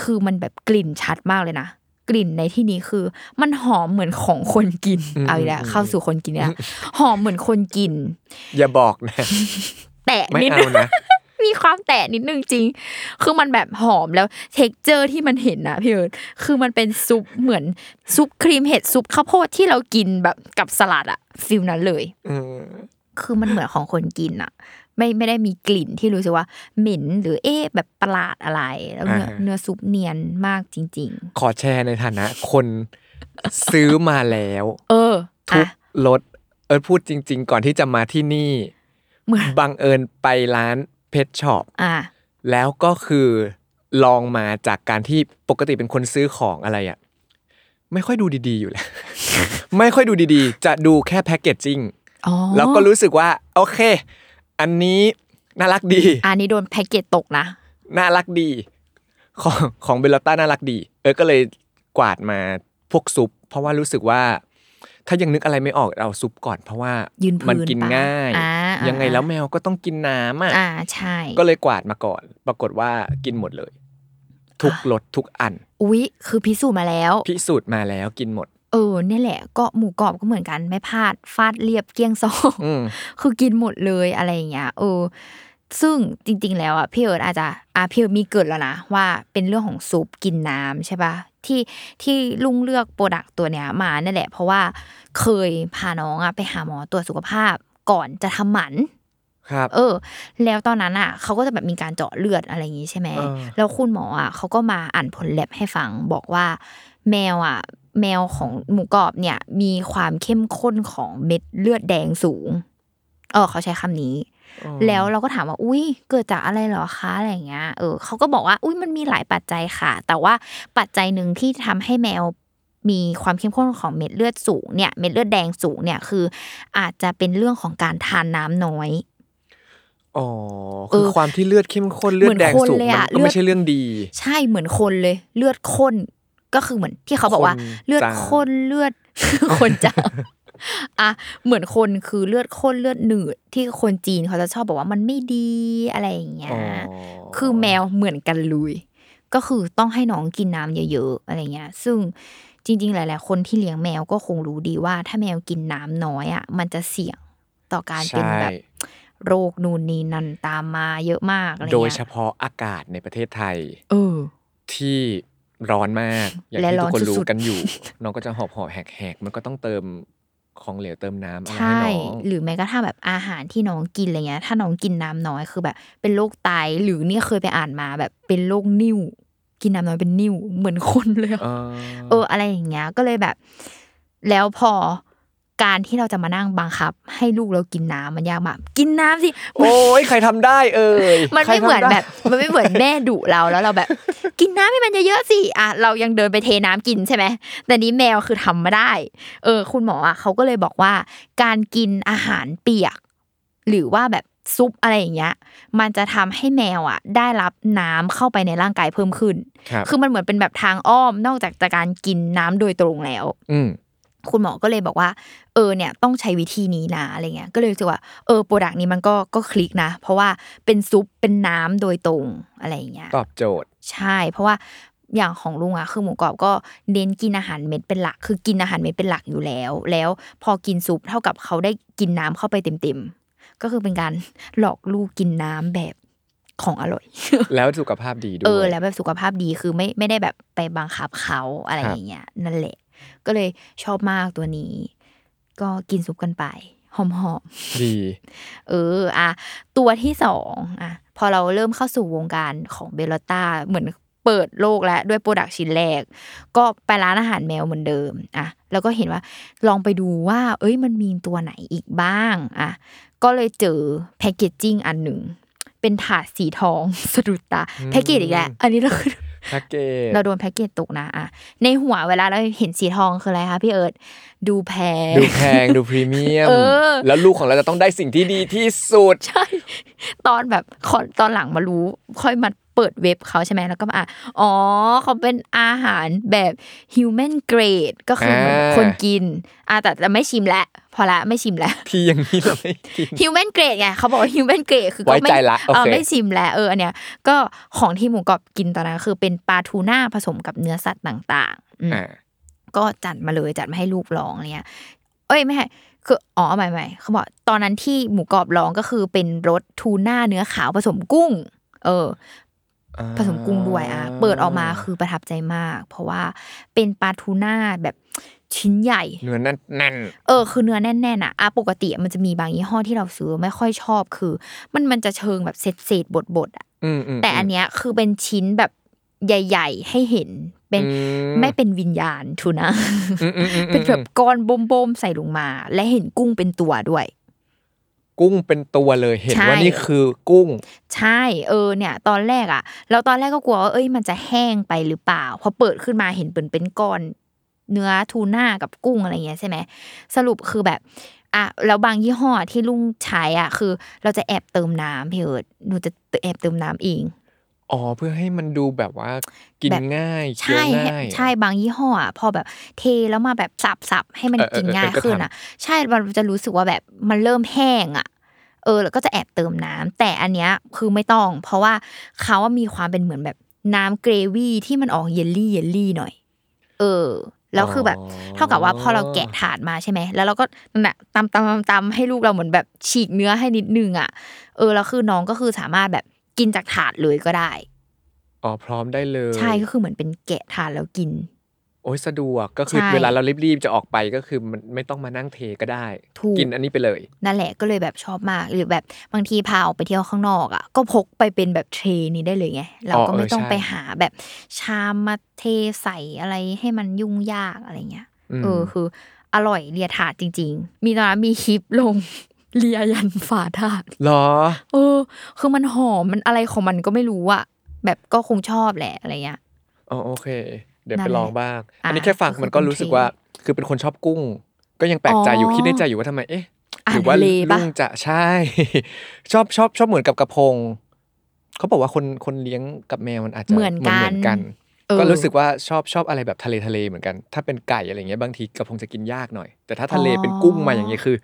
คือมันแบบกลิ่นชัดมากเลยนะกลิ่นในที่นี้คือ มันหอมเหมือนของคนกินอืมเอาอีกแล้วอืมเข้าสู่คนกินแล้วหอมเหมือนคนกิน อย่าบอกนะแตะไม่นิดเอานึงนะมีความแตะนิดนึงจริง คือมันแบบหอมแล้ว texture ที่มันเห็นนะพี่เอิร์ดคือมันเป็นซุปเหมือนซุปครีมเห็ดซุปข้าวโพดที่เรากินแบบกับสลัดอะ feel นั้นเลยอืมคือมันเหมือนของคนกินอะ ไม่ไม่ได้มีกลิ่นที่รู้สึกว่าเหม็นหรือเอ๊ะแบบประหลาดอะไร แล้วเนื้ออ่าฮะเนื้อซุปเนียนมากจริงขอแชร์ในฐานะ คนซื้อมาแล้วๆเออ ทุกอะรสเอิร์ธพูดจริง ๆ ก่อนที่จะมาที่นี่เหมือนบังเอิญไปร้าน pet shop อะแล้วก็คือลองมาจากการที่ปกติเป็นคนซื้อของอะไรอะไม่ค่อยดูดีๆอยู่แล้ว ไม่ค่อยดูดีๆ จะดูแค่แพ็กเกจจิ้งอ๋อแล้วก็รู้สึกว่า โอเค อันนี้น่ารักดี อันนี้โดนแพ็กเกจตกนะ น่ารักดี ของของเบลลต้าน่ารักดี เออก็เลยกวาดมาพวกซุป เพราะว่ารู้สึกว่า ถ้ายังนึกอะไรไม่ออกเอาซุปก่อน เพราะว่ายืนมันพื้นกินปะง่ายอ่าอ่ายังไงแล้วแมวก็ต้องกินน้ำอะอ่าใช่ ก็เลยกวาดมาก่อน ปรากฏว่ากินหมดเลย ทุกรสทุกอัน อุ๊ย คือพิสูจน์มาแล้ว พิสูจน์มาแล้วกินหมด เออเนี่ยแหละ ก็หมูกรอบก็เหมือนกัน ไม่พลาดฟาดเรียบเกลี้ยงซองอืมคือกินหมดเลยอะไรอย่างเงี้ยเออ ซึ่งจริง ๆ แล้วอะพี่เอิร์ดอาจจะอะพี่เอิร์ดมีเกริ่นแล้วนะว่าเป็นเรื่องของซุปกินน้ำใช่ปะที่ที่ลุงเลือก product ตัวเนี้ยมานั่นแหละ เพราะว่าเคยพาน้องอะไปหาหมอตรวจสุขภาพก่อนจะทำหมันครับเออ แล้วตอนนั้นอะเขาก็จะแบบมีการเจาะเลือดอะไรอย่างงี้ใช่ไหมเออแล้วคุณหมออะเขาก็มาอ่านผลแลบให้ฟังบอกว่าแมวอะ แมวของหมูกรอบเนี่ย มีความเข้มข้นของเม็ดเลือดแดงสูง เออเขาใช้คำนี้ แล้วเราก็ถามว่า อุ้ยเกิดจากอะไรเหรอคะอะไรอย่างเงี้ย เออเขาก็บอกว่า อุ้ยมันมีหลายปัจจัยค่ะ แต่ว่าปัจจัยหนึ่งที่ทำให้แมวมีความเข้มข้นของเม็ดเลือดสูงเนี่ยเม็ดเลือดแดงสูงเนี่ยคือ อาจจะเป็นเรื่องของการทานน้ำน้อยอ๋อคือเออความที่เลือดเข้มข้นเลือดแดงเหมือนคนสูงเลยมันอะก็ไม่เลือดใช่เรื่องดี ใช่เหมือนคนเลย เลือดข้น ก็คือเหมือนที่เขาบอกว่าคนเลือดจางข้นเลือดคนจางอะเหมือนคนคือเลือดข้นเลือดหนืดที่คนจีนเขาจะชอบบอกว่ามันไม่ดีอะไรอย่างเงี้ยอ๋อคือแมวเหมือนกันลุย ก็คือต้องให้น้องกินน้ำเยอะๆอะไรเงี้ย ซึ่งจริง ๆ หลาย ๆ คนที่เลี้ยงแมวก็คงรู้ดีว่า ถ้าแมวกินน้ำน้อยอะมันจะเสี่ยงต่อการเป็นใช่แบบโรคนูนนีนันตามมาเยอะมากอะไรโดยเงี้ยเฉพาะอากาศในประเทศไทย เออ ที่ ร้อนมาก อย่างและที่ร้ทุอกนคนรู้สุดๆกันอยู่ น้องก็จะหอบหอบแหกแหกๆมันก็ต้องเติมของเหลวเติมน้ำอะไรใช่ให้น้องหรือแม้กระทั่งแบบอาหารที่น้องกินอะไรเงี้ย ถ้าน้องกินน้ำน้อยคือแบบ เป็นโรคไตหรือเนี่ยเคยไปอ่านมาแบบเป็นโรคนิ่ว กินน้ำน้อยเป็นนิ่วเหมือนคนเลยอะเออเอออะไรอย่างเงี้ยก็เลยแบบ แล้วพอ การที่เราจะมานั่งบังคับ ให้ลูกเรากินน้ำมันยากมากกินน้ำสิโอ้ยใครทำได้เอ่ยมันไม่ใครทำเหมือนได้แบบ มันไม่เหมือนแม่ดุเราแล้วเราแบบ กินน้ำให้มันเยอะๆสิอะเรายังเดินไปเทน้ำกินใช่ไหมแต่นี้แมวคือทำไม่ได้ เออ คุณหมออะเขาก็เลยบอกว่า การกินอาหารเปียก หรือว่าแบบซุปอะไรอย่างเงี้ย มันจะทำให้แมวอะ ได้รับน้ำเข้าไปในร่างกายเพิ่มขึ้นครับคือมันเหมือนเป็นแบบทางอ้อมนอกจากจากการกินน้ำโดยตรงแล้ว อืม คุณหมอก็เลยบอกว่า เออเนี่ยต้องใช้วิธีนี้นะอะไรเงี้ยก็เลยรู้สึกว่าเออ product นี้มันก็ก็คลิกนะ เพราะว่าเป็นซุปเป็นน้ำโดยตรงอะไรอย่างเงี้ยตอบโจทย์ ใช่ เพราะว่าอย่างของลุงอะคือหมูกรอบก็เน้นกินอาหารเม็ดเป็นหลัก คือกินอาหารเม็ดเป็นหลักอยู่แล้ว แล้วพอกินซุปเท่ากับเขาได้กินน้ำเข้าไปเต็มๆก็คือเป็นการหลอกลูกกินน้ำแบบของอร่อย แล้วสุขภาพดีด้วยเออแล้วแบบสุขภาพดีคือไม่ไม่ได้แบบไปบังคับเขาอะไรครับอย่างเงี้ยนั่นแหละ ก็เลยชอบมากตัวนี้ ก็กินซุปกันไป หอมดีๆเอออะตัวที่สองอะพอเราเริ่มเข้าสู่วงการของ Bellotta เหมือนเปิดโลกแล้วด้วย product ชิ้นแรก ก็ไปร้านอาหารแมวเหมือนเดิมอะแล้วก็เห็นว่าลองไปดูว่า เอ้ยมันมีตัวไหนอีกบ้างอะก็เลยเจอ packaging อันหนึ่งเป็นถาดสีทองสะดุดตาแพ็กเกจอีกแล้วอันนี้เราคือ แพ็กเกจเราโดนแพ็กเกจตกนะอะในหัวเวลาเราเห็นสีทองคืออะไรคะพี่เอิร์ดดูแพง ดูแพงดูพรีเมียมเออแล้วลูกของเราจะต้องได้สิ่งที่ดีที่สุด ใช่ ตอนแบบขอตอนหลังมารู้ค่อยมา เปิดเว็บเขาใช่ไหมแล้วก็มาอะอ๋อเขาเป็นอาหารแบบ human grade ก็คือเหมือนอ่าคนกินอะแต่จะไม่ชิมแล้วพอละไม่ชิมแล้วพี่อย่างนี้เราไม่กิน human grade ไงเขาบอกว่า human grade คือก็ไว้ไม่ใจละโอเคเออไม่ชิมแล้วเอออันเนี้ยก็ของที่หมูกรอบกินตอนนั้นคือเป็นปลาทูน่าผสมกับเนื้อสัตว์ต่างๆอืมอ่าก็จัดมาเลยจัดมาให้ลูกลองอะไรเงี้ยเอ้ยไม่ใช่คืออ๋อใหม่ใหม่เขาบอกตอนนั้นที่หมูกรอบลองก็คือเป็นรสทูน่าเนื้อขาวผสมกุ้ง เออ ผสมกุ้งด้วยอะเปิดออกมาคือประทับใจมาก เพราะว่าเป็นปลาทูน่าแบบชิ้นใหญ่ เนื้อแน่นแน่นเออคือเนื้อแน่นๆอะอะปกติมันจะมีบางยี่ห้อที่เราซื้อไม่ค่อยชอบคือ มันมันจะเชิงแบบเศษเศษบดบดๆอะอืมอืมแต่อันเนี้ยคือเป็นชิ้นแบบใหญ่ ๆ ให้เห็นเป็นอืมไม่เป็นวิญญาณทูนะอืมอืมอืมเป็นแบบก้อนบมๆใส่ลงมา และเห็นกุ้งเป็นตัวด้วย กุ้งเป็นตัวเลยเห็นใช่ว่านี่คือกุ้ง ใช่เออเนี่ยตอนแรกอะแล้วตอนแรกก็กลัวว่าเอ้ยมันจะแห้งไปหรือเปล่าพอเปิดขึ้นมาเห็นเป็นเป็นก้อน เนื้อทูน่ากับกุ้งอะไรเงี้ยใช่ไหมสรุปคือแบบอะแล้วบางยี่ห้อที่ลุงใช้อะคือ เราจะแอบเติมน้ำพี่เอิร์ดหนูจะแอบเติมน้ำเอง อ๋อ เพื่อให้มันดูแบบว่ากินแบบ ง่ายเคี้ยวใช่ง่าย ใช่บางยี่ห้ออะพอแบบเทแล้วมาแบบสับๆให้มันเออเออกินง่ายเออก็ขึ้นทำอะ ใช่มันจะรู้สึกว่าแบบมันเริ่มแห้งอะ เออ แล้วก็จะแอบเติมน้ำแต่อันเนี้ยคือไม่ต้อง เพราะว่าเขาว่ามีความเป็นเหมือนแบบน้ำเกรวี่ที่มันออกเยลลี่เยลลี่หน่อย เออ แล้วคือแบบเท่ากับว่าพอเราแกะถาดมาใช่ไหมแล้วเราก็นั่นแหละตำตำตำตำให้ลูกเราเหมือนแบบฉีกเนื้อให้นิดนึงอะ เออแล้วคือน้องก็คือสามารถแบบ กินจากถาดเลยก็ได้อ๋อพร้อมได้เลย ใช่ก็คือเหมือนเป็นแกะถาดแล้วกิน โอ้ยสะดวกก็คือใช่ เวลาเรารีบๆจะออกไปก็คือมันไม่ต้องมานั่งเทก็ได้ ถูก กินอันนี้ไปเลย นั่นแหละก็เลยแบบชอบมาก หรือแบบบางทีพาออกไปเที่ยวข้างนอกอะก็พกไปเป็นแบบเทรย์นี้ได้เลยไง เราก็อ๋อเออไม่ต้องใช่ไปหาแบบชามมาเทใส่อะไรให้มันยุ่งยากอะไรเงี้ยมเออคืออร่อยเลียถาดจริง ๆ มีตอนนั้นมีคลิปลง เลียยันฝาถาดเหรอเออ คือมันหอมมันอะไรของมันก็ไม่รู้อะแบบก็คงชอบแหละอะไรเงี้ยอ๋อโอเค เดี๋ยวนั่ไปนแหละลองบ้างอะอันนี้แค่ฟังก็คือมันก็รู้สึกว่า คือเป็นคนชอบกุ้ง ก็ยังแปลกใจอยู่อ๋อคิดในใจอยู่ว่าทำไมเอ๊ะอาหหารรือว่าทะเลปะลุงจะใช่ ชอบชอบชอบเหมือนกับกระพงเขาบอกว่าคนคนเลี้ยงกับแมวมันอาจจะเหมือนกันเหมือนกันเออก็รู้สึกว่าชอบชอบอะไรแบบทะเลทะเลเหมือนกัน ถ้าเป็นไก่อะไรเงี้ยบางทีกระพงจะกินยากหน่อย แต่ถ้าทะเลเป็นกุ้งมาอย่างเงี้ยคือ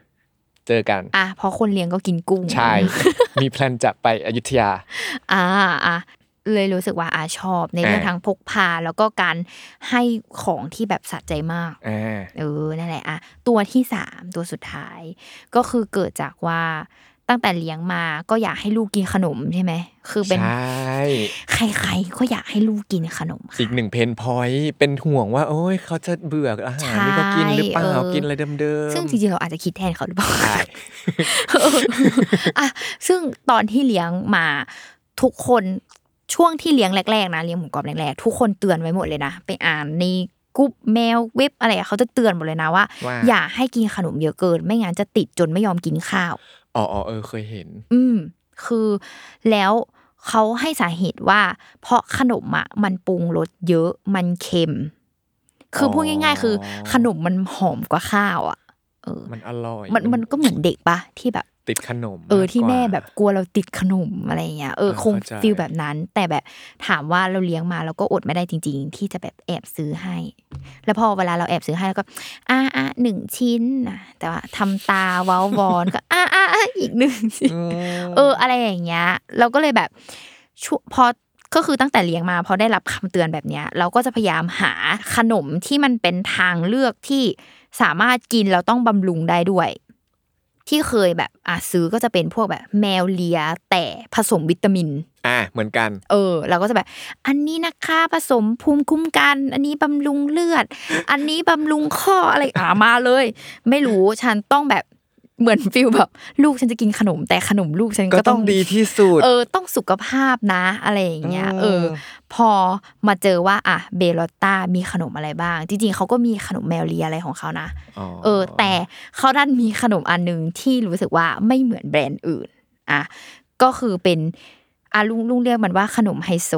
เจอกันอะเพราะคนเลี้ยงก็กินกุ้งใช่มีแพลนจะไปอยุธยาอ่าอะเลยรู้สึกว่าอาชอบในเรื่องอ่าทั้งพกพาแล้วก็การให้ของที่แบบสะใจมากอ่าเออนั่นแหละอะตัวที่สามตัวสุดท้าย ก็คือเกิดจากว่าตั้งแต่เลี้ยงมาก็อยากให้ลูกกินขนมใช่ไหมคือเป็น ใช่ใครๆก็อยากให้ลูกกินขนมค่ะอีกหนึ่งเพนพอยต์เป็นห่วงว่า โอ้ยเขาจะเบื่ออาหารที่เขากินหรือเปล่าใช่เออกินอะไรเดิมๆซึ่งจริงๆเราอาจจะคิดแทนเขาหรือเปล่าใช่อะซึ่งตอนที่เลี้ยงมาทุกคนช่วงที่เลี้ยงแรกๆนะเลี้ยงหมูกรอบแรกๆทุกคนเตือนไว้หมดเลยนะไปอ่านในกรุ๊ปแมวเว็บอะไรอะเขาจะเตือนหมดเลยนะว่าว่า อย่าให้กินขนมเยอะเกิน ไม่งั้นจะติดจนไม่ยอมกินข้าวอ๋ออ๋อเออเคยเห็น อืมคือแล้ว เขาให้สาเหตุว่า เพราะขนมอะมันปรุงรสเยอะมันเค็ม คือพูดง่าย ๆ คือ ขนมมันหอมกว่าข้าวอะเออมันอร่อย มันมันก็เหมือนเด็กปะที่แบบ ติดขนม เออากที่กว่าแม่แบบกลัวเราติดขนมอะไรเงี้ยเออเออคงเข้าใจฟีลแบบนั้น แต่แบบถามว่าเราเลี้ยงมาเราก็อดไม่ได้จริง ๆ ที่จะแบบแอบซื้อให้ แล้วพอเวลาเราแอบซื้อให้แล้วก็อ่าอ่าหนึ่งชิ้นนะแต่ว่าทำตาเว้าวอนก็อ่าอ่าอ่าอีกหนึ่งชิ้นอืมเออ อะไรอย่างเงี้ย เราก็เลยแบบช่วพอก็คือตั้งแต่เลี้ยงมาพอได้รับคำเตือนแบบเนี้ย เราก็จะพยายามหาขนมที่มันเป็นทางเลือกที่สามารถกินเราต้องบำรุงได้ด้วย ที่เคยแบบอะซื้อก็จะเป็นพวกแบบแมวเลียแต่ผสมวิตามิน อะเหมือนกัน เออเราก็จะแบบ อันนี้นะคะผสมภูมิคุ้มกัน อันนี้บำรุงเลือด อันนี้บำรุงข้ออะไรอ่ามาเลย ไม่รู้ฉันต้องแบบ เหมือนฟิลแบบลูกฉันจะกินขนม แต่ขนมลูกฉันก็ก็ต้ต้อองงดีที่สุด เออ ต้องสุขภาพนะอะไรอย่างเงี้ยอืมเออ พอมาเจอว่าอะเบลอตตามีขนมอะไรบ้าง จริงๆเขาก็มีขนมแมวเลียอะไรของเขานะเออ แต่เขาดันมีขนมอันหนึ่งที่รู้สึกว่าไม่เหมือนแบรนด์อื่นอะก็คือเป็นอะลุงลุงเรียกมันว่าขนมไฮโซ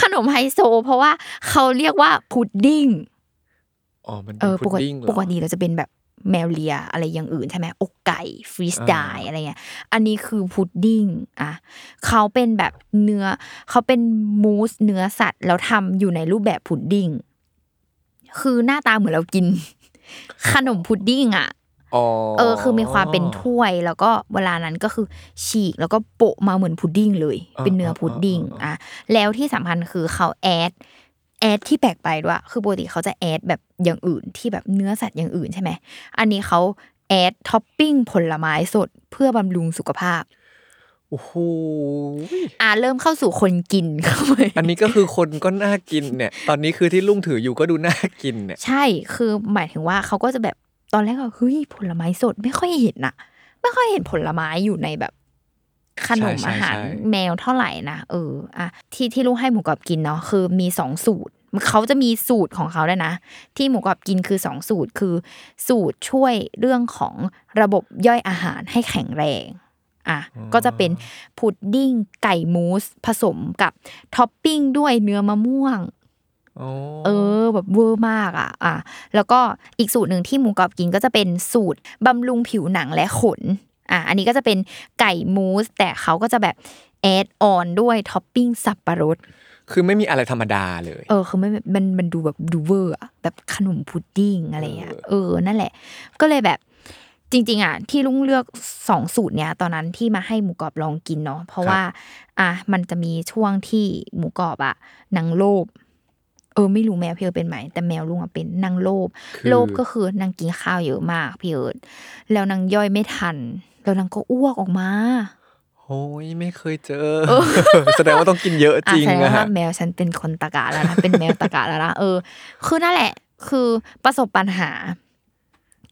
ขนมไฮโซ เพราะว่าเขาเรียกว่าพุดดิ้งอ๋อมันเอเป็นอพุปดกติดิ้งเหรอปกติเราจะเป็นแบบ แมวเลียอะไรอย่างอื่นใช่ไหมอกไก่ freeze-dried อ่าอะไรเงี้ยอันนี้คือพุดดิ้งอะเขาเป็นแบบเนื้อเขาเป็นมูสเนื้อสัตว์แล้วทำอยู่ในรูปแบบพุดดิ้งคือหน้าตาเหมือนเรากิน ขนมพุดดิ้งอะอ๋อเออ คือมีความเป็นถ้วยแล้วก็เวลานั้นก็คือฉีกแล้วก็โปะมาเหมือนพุดดิ้งเลย เป็นเนื้อพุดดิ้งอะแล้วที่สำคัญคือเขา add add ที่แปลกไปด้วยคือปกติเขาจะ add แบบอย่างอื่นที่แบบเนื้อสัตว์อย่างอื่นใช่ไหมอันนี้เขา add topping ผลไม้สดเพื่อบำรุงสุขภาพโอ้โหอะเริ่มเข้าสู่คนกินเข้าไปอันนี้ก็คือคนก็น่ากินเนี่ย ตอนนี้คือที่ลุงถืออยู่ก็ดูน่ากินเนี่ย ใช่คือหมายถึงว่าเขาก็จะแบบตอนแรกก็เฮ้ยผลไม้สดไม่ค่อยเห็นน่ะไม่ค่อยเห็นผลไม้อยู่ในแบบ ขนมใช่อาหารใช่แมวเท่าไหร่นะเอออะที่ที่ลูกให้หมูกรอบกินเนาะคือมีสองสูตรเขาจะมีสูตรของเขาด้วยนะ ที่หมูกรอบกินคือสองสูตรคือ สูตรช่วยเรื่องของระบบย่อยอาหารให้แข็งแรงอะก็จะเป็นพุดดิ้งไก่มูสผสมกับท็อปปิ้งด้วยเนื้อมะม่วงอ๋อเออแบบเวอร์มากอะอะแล้วก็อีกสูตรหนึ่งที่หมูกรอบกินก็จะเป็นสูตรบำรุงผิวหนังและขน อะอันนี้ก็จะเป็นไก่มูสแต่เขาก็จะแบบ add on ด้วยท็อปปิ้งสับปะรดคือไม่มีอะไรธรรมดาเลย เออคือไม่มันมันดูแบบดูเวอร์อะแบบขนมพุดดิ้งอะไรเงี้ยเออนั่นแหละ ก็เลยแบบจริง ๆอะที่ลุงเลือกสองสูตรเนี้ยตอนนั้นที่มาให้หมูกรอบลองกินเนาะเพราะว่า อะมันจะมีช่วงที่หมูกรอบอะนางโลภเออไม่รู้แมวพี่เอิร์ธเป็นไหมแต่แมวลุงอะเป็นนางโลภคือโลภก็คือนางกินข้าวเยอะมากพี่เอิร์ธแล้วนางย่อยไม่ทัน แล้วนางก็อ้วกออกมาโอ้ยไม่เคยเจอ แสดงว่าต้องกินเยอะอะจริงแสดงอะว่าฮะแมวฉันเป็นคนตะกะแล้วนะเป็นแมวตะกะแล้วนะเออ คือนั่นแหละ คือประสบปัญหา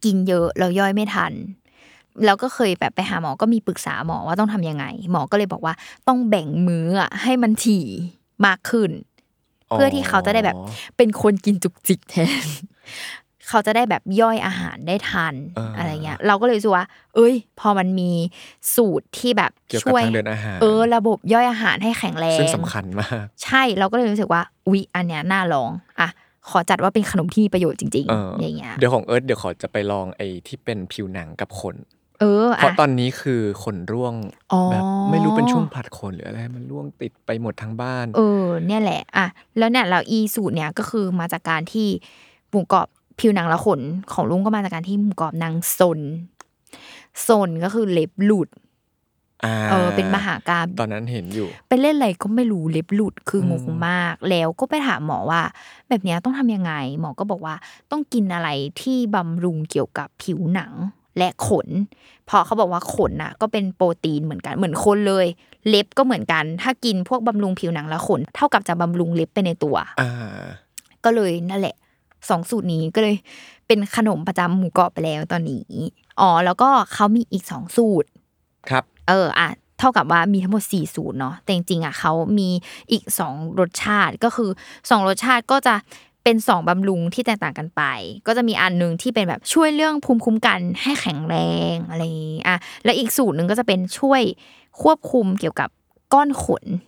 กินเยอะแล้วย่อยไม่ทันแล้วก็เคยแบบไปหาหมอก็มีปรึกษาหมอว่าต้องทำยังไง หมอก็เลยบอกว่าต้องแบ่งมื้ออะให้มันถี่มากขึ้น เพื่อที่เขาจะได้แบบเป็นคนกินจุกจิกแทน เขาจะได้แบบย่อยอาหารได้ทันเออออะไรเงี้ย เราก็เลยรู้สึกว่า เอ้ย พอมันมีสูตรที่แบบเกี่ยวกับช่วยทางเดินอาหารเออ ระบบย่อยอาหารให้แข็งแรงซึ่งสำคัญมาก ใช่เราก็เลยรู้สึกว่าอุ๊ยอันเนี้ยน่าลองอะขอจัดว่าเป็นขนมที่มีประโยชน์จริงเออๆอย่างเงี้ยเดี๋ยวของเอิร์ธเดี๋ยวขอจะไปลองไอ้ที่เป็นผิวหนังกับขนเออเพราะอะตอนนี้คือขนร่วงอ๋อแบบไม่รู้เป็นช่วงผลัดขนหรืออะไรมันร่วงติดไปหมดทั้งบ้าน เออ เนี่ยแหละอะแล้วเนี่ยเราอีสูตรเนี่ยก็คือมาจากการที่หมูกรอบ ผิวหนังและขนของลุงก็มาจากการที่หมูกรอบนางซนซนก็คือเล็บหลุดอ่าเออเป็นมหาการตอนนั้นเห็นอยู่ ไปเล่นอะไรก็ไม่รู้เล็บหลุดคืองงอืมมาก แล้วก็ไปถามหมอว่า แบบเนี้ยต้องทำยังไง หมอก็บอกว่าต้องกินอะไรที่บำรุงเกี่ยวกับผิวหนังและขน เพราะเขาบอกว่าขนน่ะ ก็เป็นโปรตีนเหมือนกันเหมือนคนเลย เล็บก็เหมือนกัน ถ้ากินพวกบำรุงผิวหนังและขน เท่ากับจะบำรุงเล็บไปในตัวอ่าก็เลยนั่นแหละ สองสูตรนี้ก็เลยเป็นขนมประจำหมู่เกาะไปแล้วตอนนี้อ๋อแล้วก็เขามีอีกสองสูตรครับ เอออะเท่ากับว่ามีทั้งหมด4สูตรเนาะแต่จริงๆอะเขามีอีก2รสชาติก็คือ2รสชาติก็จะเป็น2บำรุงที่แตกต่างกันไป ก็จะมีอันหนึงที่เป็นแบบช่วยเรื่องภูมิคุ้มกันให้แข็งแรงอะไรอย่างงี้อะแล้วอีกสูตรหนึ่งก็จะเป็นช่วยควบคุมเกี่ยวกับก้อนขนอืม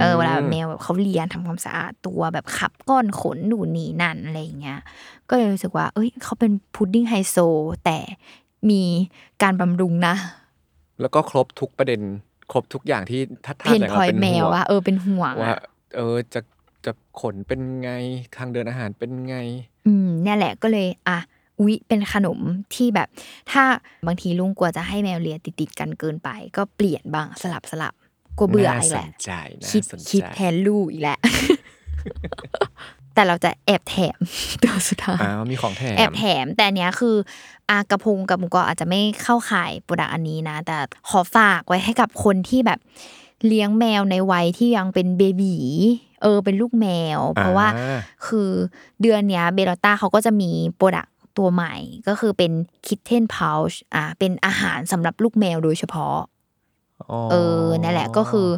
เออเวลาแมวแบบเขาเลียนทำความสะอาดตัวแบบขับก้อนขนหนูนนี่นั่นอะไรอย่างเงี้ยก็เลยรู้สึกว่า เอ้ยเขาเป็นพุดดิ้งไฮโซ แต่มีการบำรุงนะ แล้วก็ครบทุกประเด็น ครบทุกอย่างที่ถ้าเพท่านนไหนพอยเป็นแมวห่งว่าเออเป็นห่วงว่าอะเออจะจะขนเป็นไงทางเดินอาหารเป็นไง อืมเนี่ยแหละก็เลยอะอุ๊ยเป็นขนมที่แบบ ถ้าบางทีลุงกลัวจะให้แมวเลียติดๆกันเกินไป ก็เปลี่ยนบ้างสลับสลับ กลัวเบื่อน่าอีกสแหละนใจน่าคิดสนใจคิดแทนลูกอีกแหละ แต่เราจะแอบแถมตัวสุดท้ายอ้าวมีของแถมแอบแถมแต่อันเนี้ยคืออะกระพงกับหมูกรอบอาจจะไม่เข้าข่าย product อันนี้นะ แต่ขอฝากไว้ให้กับคนที่แบบเลี้ยงแมวในวัยที่ยังเป็น baby เออเป็นลูกแมว เพราะว่าอ่าคือเดือนเนี้ย Bellotta เขาก็จะมี product ตัวใหม่ก็คือเป็น kitten pouch อ่าเป็นอาหารสำหรับลูกแมวโดยเฉพาะ เออนั่นแหละก็คือ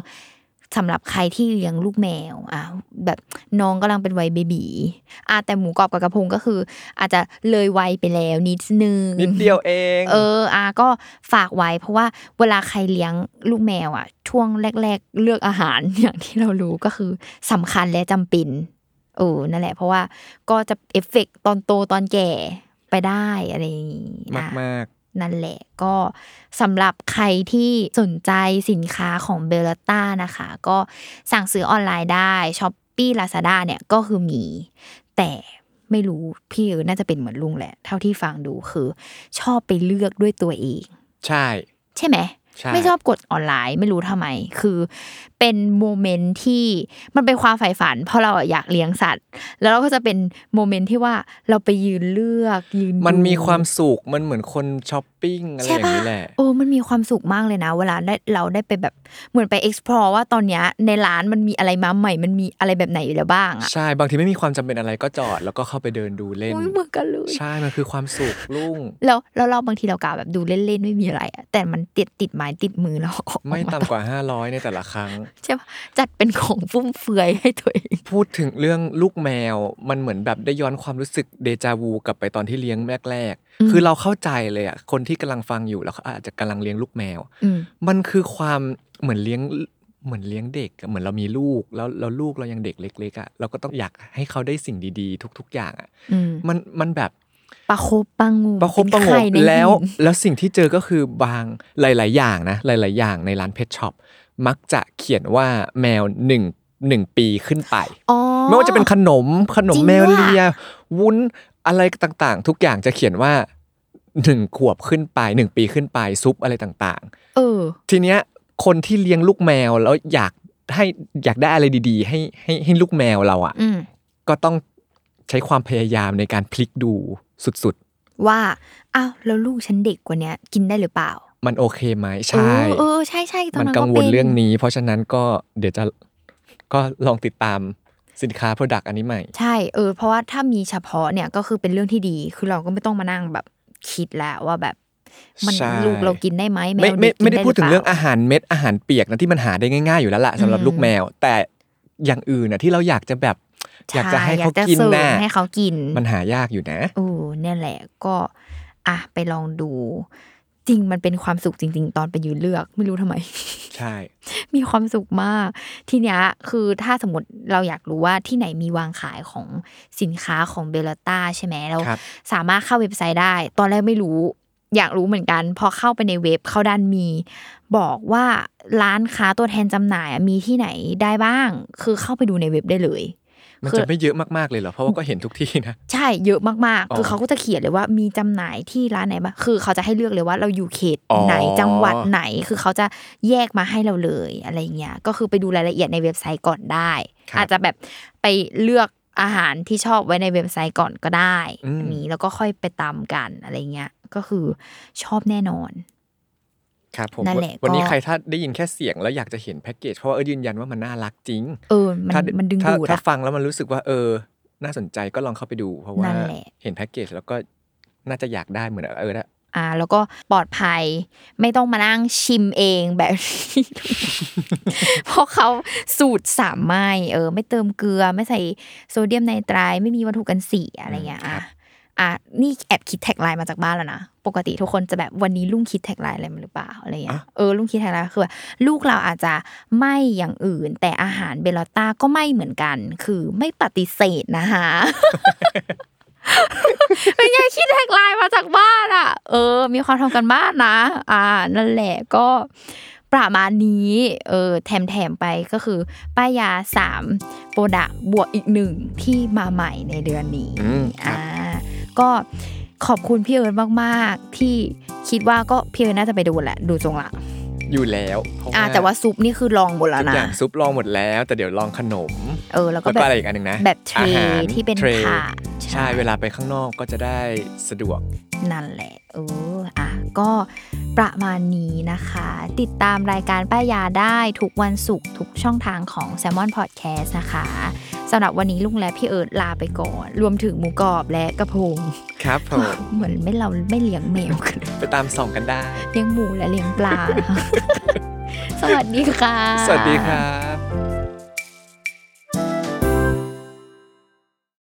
สำหรับใครที่เลี้ยงลูกแมวอะแบบน้องกำลังเป็นวัย baby อะแต่หมูกรอบกับกระพงก็คือ อาจจะเลยวัยไปแล้วนิดนึงนิดเดียวเอง เอออะก็ฝากไว้เพราะว่าเวลาใครเลี้ยงลูกแมวอะ ช่วงแรก ๆ เลือกอาหารอย่างที่เรารู้ก็คือสำคัญและจำเป็นเออนั่นแหละ เพราะว่าก็จะเอฟเฟกต์ตอนโตตอนแก่ไปได้อะไรอย่างงี้มากอะมาก นั่นแหละก็สำหรับใครที่สนใจสินค้าของเบลต้านะคะ ก็สั่งซื้อออนไลน์ได้ Shopee Lazada เนี่ยก็คือมี แต่ไม่รู้พี่เอิญน่าจะเป็นเหมือนลุงแหละ เท่าที่ฟังดูคือชอบไปเลือกด้วยตัวเอง ใช่ ใช่ไหมใช่ไม่ชอบกดออนไลน์ไม่รู้ทำไม คือ เป็น moment ที่มันเป็นความใฝ่ฝัน เพราะเราอะอยากเลี้ยงสัตว์ แล้วเราก็จะเป็น moment ที่ว่าเราไปยืนเลือกยืนมันดูมีความสุขมันเหมือนคนช้อปปิ้งอะไรอใช่ย่างปะนี้แหละโอ้มันมีความสุขมากเลยนะ เวลาได้เราได้ไปแบบเหมือนไป explore ว่าตอนเนี้ยในร้านมันมีอะไรมาใหม่ มันมีอะไรแบบไหนอยู่แล้วบ้างอะใช่บางทีไม่มีความจำเป็นอะไรก็จอดแล้วก็เข้าไปเดินดูเล่นอุ้ยเหมือนกันเลยใช่มันคือความสุขลุงแล้วแล้วเราบางทีเรากะแบบดูเล่นๆไม่มีอะไรอะแต่มันติดติดไม้ติดมือเราออกไม่ต่ำกว่า500ในแต่ละครั้งใช่ปะจัดเป็นของฟุ่มเฟือยให้ตัวเองพูดถึงเรื่องลูกแมว มันเหมือนแบบได้ย้อนความรู้สึกเดจาวูกลับไปตอนที่เลี้ยงแรกอืมๆคือเราเข้าใจเลยอะคนที่กำลังฟังอยู่แล้วเขาอาจจะกำลังเลี้ยงลูกแมวอืมมันคือความเหมือนเลี้ยงเหมือนเลี้ยงเด็กอะเหมือนเรามีลูกแล้วแล้วลูกเรายังเด็กเล็กๆอะเราก็ต้องอยากให้เขาได้สิ่งดีๆ ทุก ๆ อย่างอะอืมมันมันแบบประคบประหงูประคบประหงเป็นไข่มในแล้วหินแล้วสิ่งที่เจอก็คือบางหลาย ๆ อย่างนะหลาย ๆ อย่างในร้าน pet shop มักจะเขียนว่าแมวหนึ่งหนึ่งปีขึ้นไปอ๋อไม่ว่าจะเป็นขนมขนมจริงแมวด้วยเลีย วุ้นอะไรต่างๆ ทุกอย่างจะเขียนว่าหนึ่งขวบขึ้นไปหนึ่งปีขึ้นไปซุปอะไรต่างเออๆทีเนี้ยคนที่เลี้ยงลูกแมวแล้วอยากให้อยากได้อะไรดี ๆ ให้ให้ให้ลูกแมวเราอะอืมก็ต้องใช้ความพยายามในการพลิกดูสุดว่าอ้าวแล้วลูกฉันเด็กกว่าเนี้ยกินได้หรือเปล่าๆ มันโอเคไหมใช่เออเออใช่ใช่ตอนมันนั้นกัก็งวเป็ลนเรื่องนี้ เพราะฉะนั้นก็เดี๋ยวจะก็ลองติดตามสินค้า Product อันนี้ใหม่ ใช่เออเพราะว่าถ้ามีเฉพาะเนี่ยก็คือเป็นเรื่องที่ดี คือเราก็ไม่ต้องมานั่งแบบคิดแล้วว่าแบบ มันใช่ลูกเรากินได้ไหมแมไม่วไม่เด็กกินไม่ได้พูดถึงหเรื่องปล่อาหารเม็ดอาหารเปียกนะที่มันหาได้ง่าย ๆอยู่แล้วล่ะสำหรับอืมลูกแมว แต่อย่างอื่นนะที่เราอยากจะแบบ อยากจะให้เขาช่กินอยากจะน่ะเสริมให้เขากิน มันหายากอยู่นะโอ้เนี่ยแหละก็อะไปลองดู จริงมันเป็นความสุขจริง ๆ ตอนไปยืนเลือกไม่รู้ทำไม ใช่ มีความสุขมาก ทีเนี้ยคือถ้าสมมติเราอยากรู้ว่าที่ไหนมีวางขายของสินค้าของเบลต้าใช่ไหมเราครับสามารถเข้าเว็บไซต์ได้ ตอนแรกไม่รู้อยากรู้เหมือนกัน พอเข้าไปในเว็บเขาดันมี บอกว่าร้านค้าตัวแทนจำหน่ายอะมีที่ไหนได้บ้าง คือเข้าไปดูในเว็บได้เลย มันคือจะไม่เยอะมากๆเลยเหรอ เพราะว่าก็เห็นทุกที่นะ ใช่เยอะมากอ๋อๆคือเขาก็จะเขียนเลยว่ามีจำหน่ายที่ร้านไหนบ้างคือเขาจะให้เลือกเลยว่าเราอยู่เขตอ๋อไหนจังหวัดไหน คือเขาจะแยกมาให้เราเลยอะไรเงี้ย ก็คือไปดูรายละเอียดในเว็บไซต์ก่อนได้ อาจจะแบบไปเลือกอาหารที่ชอบไว้ในเว็บไซต์ก่อนก็ได้อืมอันนี้แล้วก็ค่อยไปตามกันอะไรเงี้ย ก็คือชอบแน่นอน ครับผมนั่นแหละวันนี้ก็ใครถ้าได้ยินแค่เสียงแล้วอยากจะเห็นแพ็กเกจเพราะว่าเออยืนยันว่ามันน่ารักจริง เออมันถ้ามันดึงถ้าดูดถ้าอะฟังแล้วมันรู้สึกว่าเออ น่าสนใจก็ลองเข้าไปดู เพราะว่านั่นแหละเห็นแพ็กเกจแล้วก็น่าจะอยากได้เหมือนเออนะอ่าแล้วก็ปลอดภัยไม่ต้องมานั่งชิมเองแบบนี้เพราะเขาสูตรสามไม่เออ ไม่เติมเกลือไม่ใส่โซเดียมไนไตรต์ไม่มีวัตถุกันเสียอะไรเงี้ยอะ อะนี่แอบคิด tagline มาจากบ้านแล้วนะ ปกติทุกคนจะแบบวันนี้ลุงคิด tagline อะไรมาหรือเปล่าอะไรเงี้ยเออลุงคิด tagline คือแบบลูกเราอาจจะไม่อย่างอื่น แต่อาหารเบลต้าก็ไม่เหมือนกัน คือไม่ปฏิเสธนะคะเป็นไงคิด tagline มาจากบ้านอะ เออ มีความทำการบ้านนะ อ่า นั่นแหละก็ประมาณนี้ เออ แถมแถมๆไปก็คือ ป้ายยาสาม product บวกอีกหนึ่งที่มาใหม่ในเดือนนี้อืมครับอ่า ก็ขอบคุณพี่เอิญมากๆ ที่คิดว่าก็พี่เอิญน่าจะไปดูแหละ ดูจงละอยู่แล้วเพระอ่าแต่ว่าซุปนี่คือลองหมดแล้วทุกนะอย่างซุปลองหมดแล้ว แต่เดี๋ยวลองขนม เออแล้วก็แล้วแบก็บอะไรอีกอันหนึ่งนะ แบบเทรอาหารที่เป็นทรถาดใช่เวลาไปข้างนอกก็จะได้สะดวก นั่นแหละเอออะก็ประมาณนี้นะคะ ติดตามรายการป้ายยาได้ทุกวันศุกร์ทุกช่องทางของ s ซ l m o n Podcast นะคะ สำหรับวันนี้ลุงและพี่เอิร์ดลาไปก่อน รวมถึงหมูกรอบและกระพงครับผมเหมือนไม่เราไม่เลี้ยงแมวกันไปตามส่องกันได้ เลี้ยงหมูและเลี้ยงปลานะคะสวัสดีค่ะ สวัสดีครับ